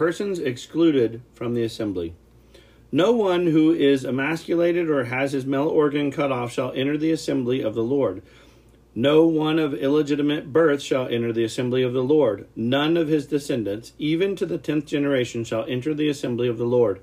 persons excluded from the assembly. No one who is emasculated or has his male organ cut off shall enter the assembly of the Lord. No one of illegitimate birth shall enter the assembly of the Lord. None of his descendants, even to the tenth generation, shall enter the assembly of the Lord.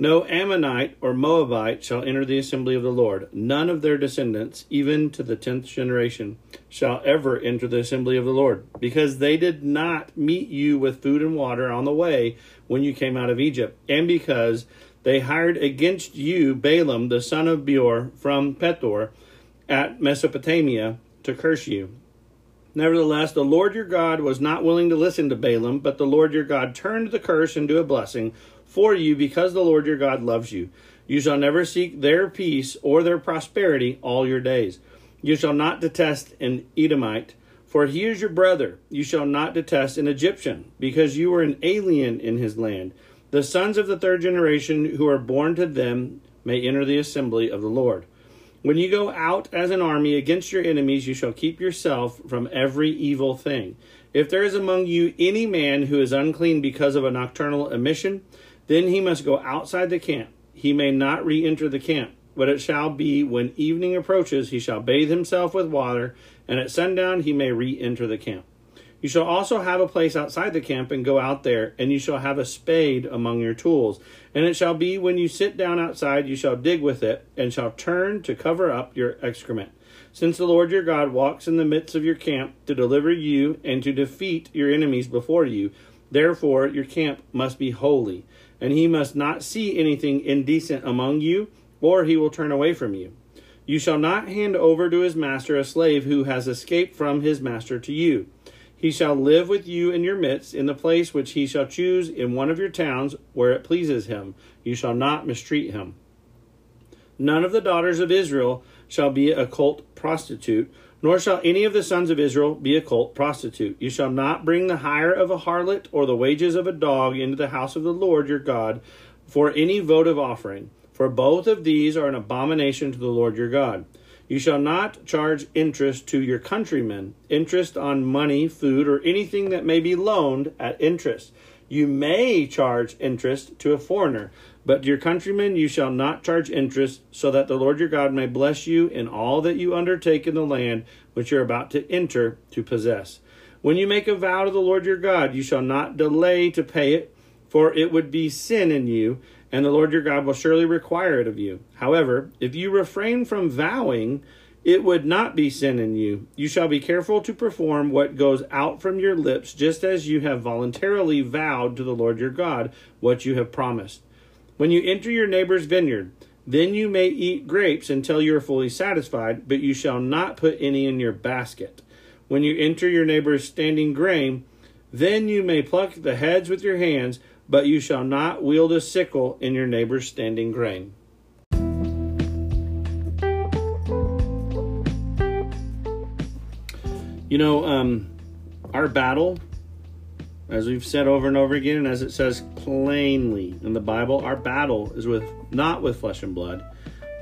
No Ammonite or Moabite shall enter the assembly of the Lord. None of their descendants, even to the tenth generation, shall ever enter the assembly of the Lord, because they did not meet you with food and water on the way when you came out of Egypt, and because they hired against you Balaam the son of Beor from Pethor at Mesopotamia to curse you. Nevertheless, the Lord your God was not willing to listen to Balaam, but the Lord your God turned the curse into a blessing for you because the Lord your God loves you. You shall never seek their peace or their prosperity all your days. You shall not detest an Edomite, for he is your brother. You shall not detest an Egyptian, because you are an alien in his land. The sons of the third generation who are born to them may enter the assembly of the Lord. When you go out as an army against your enemies, you shall keep yourself from every evil thing. If there is among you any man who is unclean because of a nocturnal emission, then he must go outside the camp. He may not re enter the camp. But it shall be when evening approaches, he shall bathe himself with water, and at sundown he may re enter the camp. You shall also have a place outside the camp and go out there, and you shall have a spade among your tools. And it shall be when you sit down outside, you shall dig with it, and shall turn to cover up your excrement. Since the Lord your God walks in the midst of your camp to deliver you and to defeat your enemies before you, therefore your camp must be holy and he must not see anything indecent among you, or he will turn away from you. You shall not hand over to his master a slave who has escaped from his master to you. He shall live with you in your midst, in the place which he shall choose in one of your towns, where it pleases him. You shall not mistreat him. None of the daughters of Israel shall be a cult prostitute nor shall any of the sons of Israel be a cult prostitute. You shall not bring the hire of a harlot or the wages of a dog into the house of the Lord your God for any votive offering, for both of these are an abomination to the Lord your God. You shall not charge interest to your countrymen, interest on money, food, or anything that may be loaned at interest. You may charge interest to a foreigner but to your countrymen you shall not charge interest, so that the Lord your God may bless you in all that you undertake in the land which you are about to enter to possess. When you make a vow to the Lord your God, you shall not delay to pay it, for it would be sin in you, and the Lord your God will surely require it of you. However, if you refrain from vowing, it would not be sin in you. You shall be careful to perform what goes out from your lips, just as you have voluntarily vowed to the Lord your God what you have promised. When you enter your neighbor's vineyard, then you may eat grapes until you are fully satisfied, but you shall not put any in your basket. When you enter your neighbor's standing grain, then you may pluck the heads with your hands, but you shall not wield a sickle in your neighbor's standing grain. You know, um, our battle, as we've said over and over again, and as it says plainly in the Bible, our battle is with not with flesh and blood,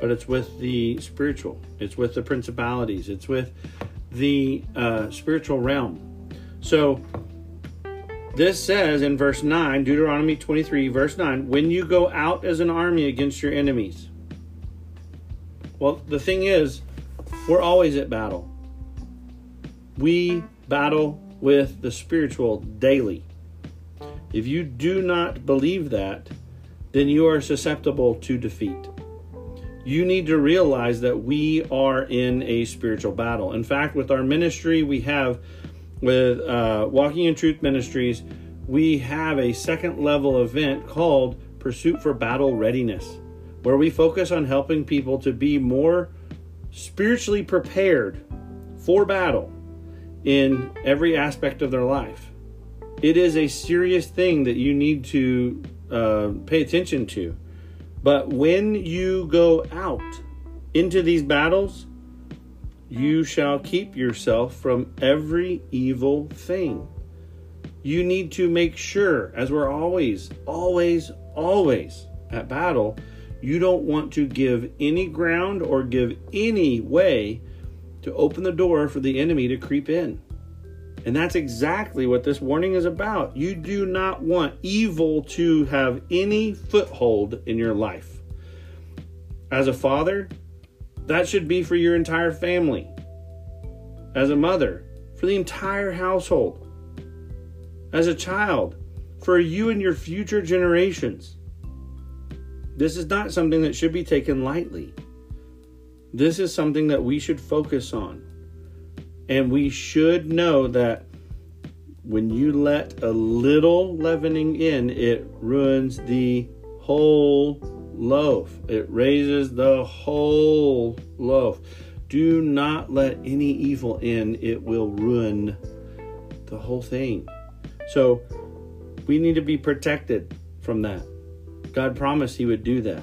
but it's with the spiritual. It's with the principalities. It's with the uh, spiritual realm. So this says in verse 9, Deuteronomy 23, verse 9, when you go out as an army against your enemies. Well, the thing is, we're always at battle. We battle with the spiritual daily. If you do not believe that, then you are susceptible to defeat. You need to realize that we are in a spiritual battle. In fact, with our ministry, we have, with uh, Walking in Truth Ministries, we have a second level event called Pursuit for Battle Readiness, where we focus on helping people to be more spiritually prepared for battle in every aspect of their life. It is a serious thing that you need to uh, pay attention to. But when you go out into these battles, you shall keep yourself from every evil thing. You need to make sure, as we're always, always, always at battle, you don't want to give any ground or give any way to open the door for the enemy to creep in. And that's exactly what this warning is about. You do not want evil to have any foothold in your life. As a father, that should be for your entire family. As a mother, for the entire household. As a child, for you and your future generations. This is not something that should be taken lightly. This is something that we should focus on. And we should know that when you let a little leavening in, it ruins the whole loaf. It raises the whole loaf. Do not let any evil in, it will ruin the whole thing. So we need to be protected from that. God promised He would do that.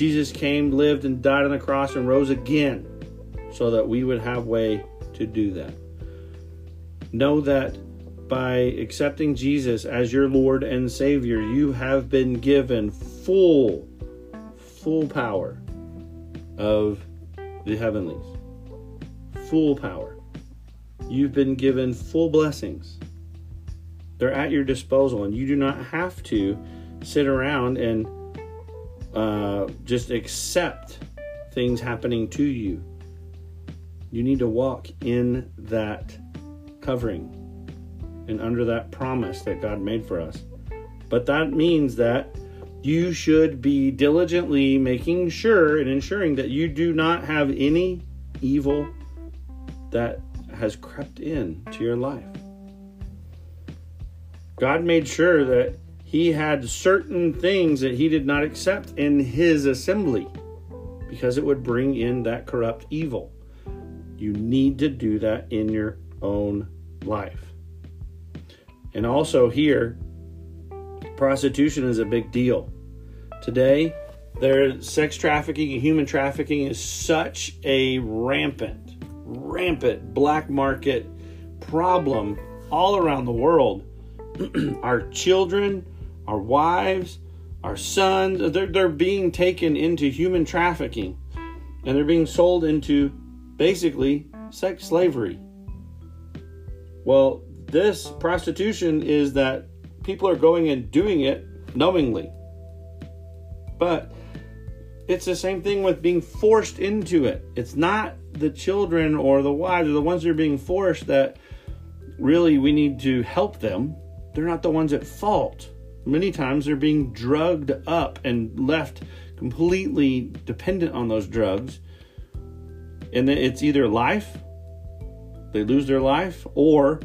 Jesus came, lived, and died on the cross and rose again so that we would have way to do that. Know that by accepting Jesus as your Lord and Savior, you have been given full, full power of the heavenlies. Full power. You've been given full blessings. They're at your disposal, and you do not have to sit around and uh, just accept things happening to you. You need to walk in that covering and under that promise that God made for us. But that means that you should be diligently making sure and ensuring that you do not have any evil that has crept in to your life. God made sure that he had certain things that he did not accept in his assembly because it would bring in that corrupt evil. You need to do that in your own life. And also, here, prostitution is a big deal. Today, there sex trafficking and human trafficking is such a rampant, rampant black market problem all around the world. our children, our wives, our sons, they're, they're being taken into human trafficking and they're being sold into basically sex slavery. Well, this prostitution is that people are going and doing it knowingly. But it's the same thing with being forced into it. It's not the children or the wives or the ones that are being forced that really we need to help them. They're not the ones at fault. Many times they're being drugged up and left completely dependent on those drugs And it's either life, they lose their life, or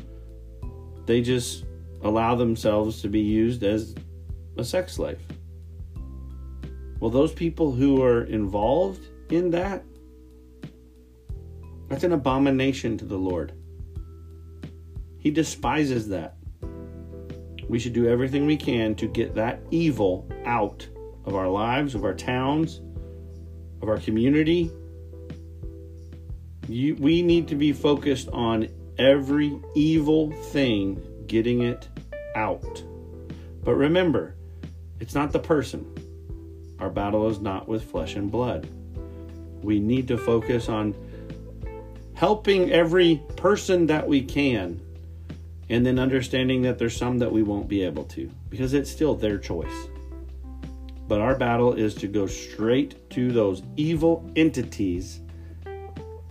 they just allow themselves to be used as a sex slave. Well, those people who are involved in that, that's an abomination to the Lord. He despises that. We should do everything we can to get that evil out of our lives, of our towns, of our community. You, we need to be focused on every evil thing, getting it out. But remember, it's not the person. Our battle is not with flesh and blood. We need to focus on helping every person that we can and then understanding that there's some that we won't be able to because it's still their choice. But our battle is to go straight to those evil entities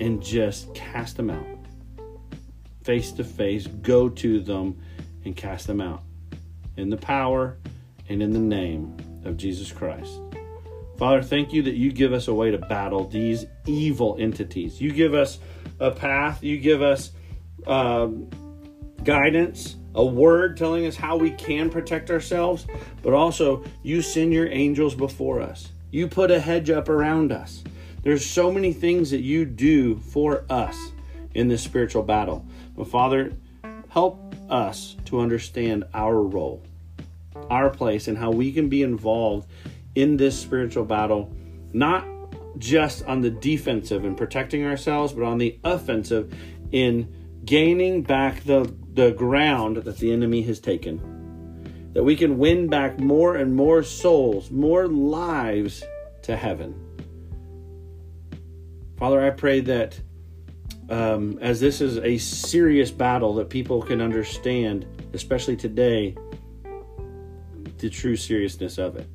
and just cast them out. Face to face, go to them and cast them out. In the power and in the name of Jesus Christ. Father, thank you that you give us a way to battle these evil entities. You give us a path, you give us um, guidance, a word telling us how we can protect ourselves, but also you send your angels before us. You put a hedge up around us. There's so many things that you do for us in this spiritual battle. But Father, help us to understand our role, our place, and how we can be involved in this spiritual battle, not just on the defensive and protecting ourselves, but on the offensive in gaining back the the ground that the enemy has taken. That we can win back more and more souls, more lives to heaven. Father, I pray that um, as this is a serious battle, that people can understand, especially today, the true seriousness of it.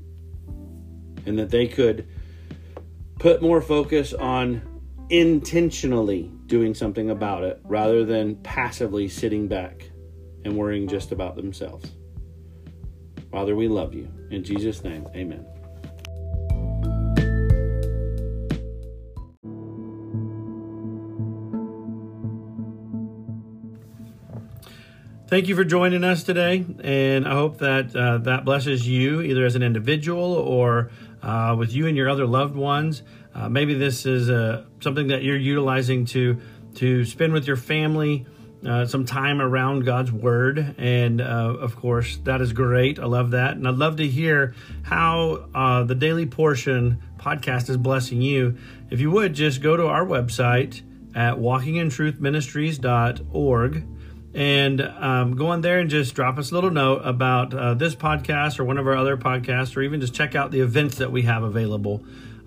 And that they could put more focus on intentionally doing something about it rather than passively sitting back and worrying just about themselves. Father, we love you. In Jesus' name, amen. Thank you for joining us today, and I hope that uh, that blesses you either as an individual or uh, with you and your other loved ones. Uh, maybe this is uh, something that you're utilizing to to spend with your family uh, some time around God's Word, and uh, of course that is great. I love that, and I'd love to hear how uh, the Daily Portion podcast is blessing you. If you would just go to our website at walkingintruthministries.org and um, go on there and just drop us a little note about uh, this podcast or one of our other podcasts, or even just check out the events that we have available.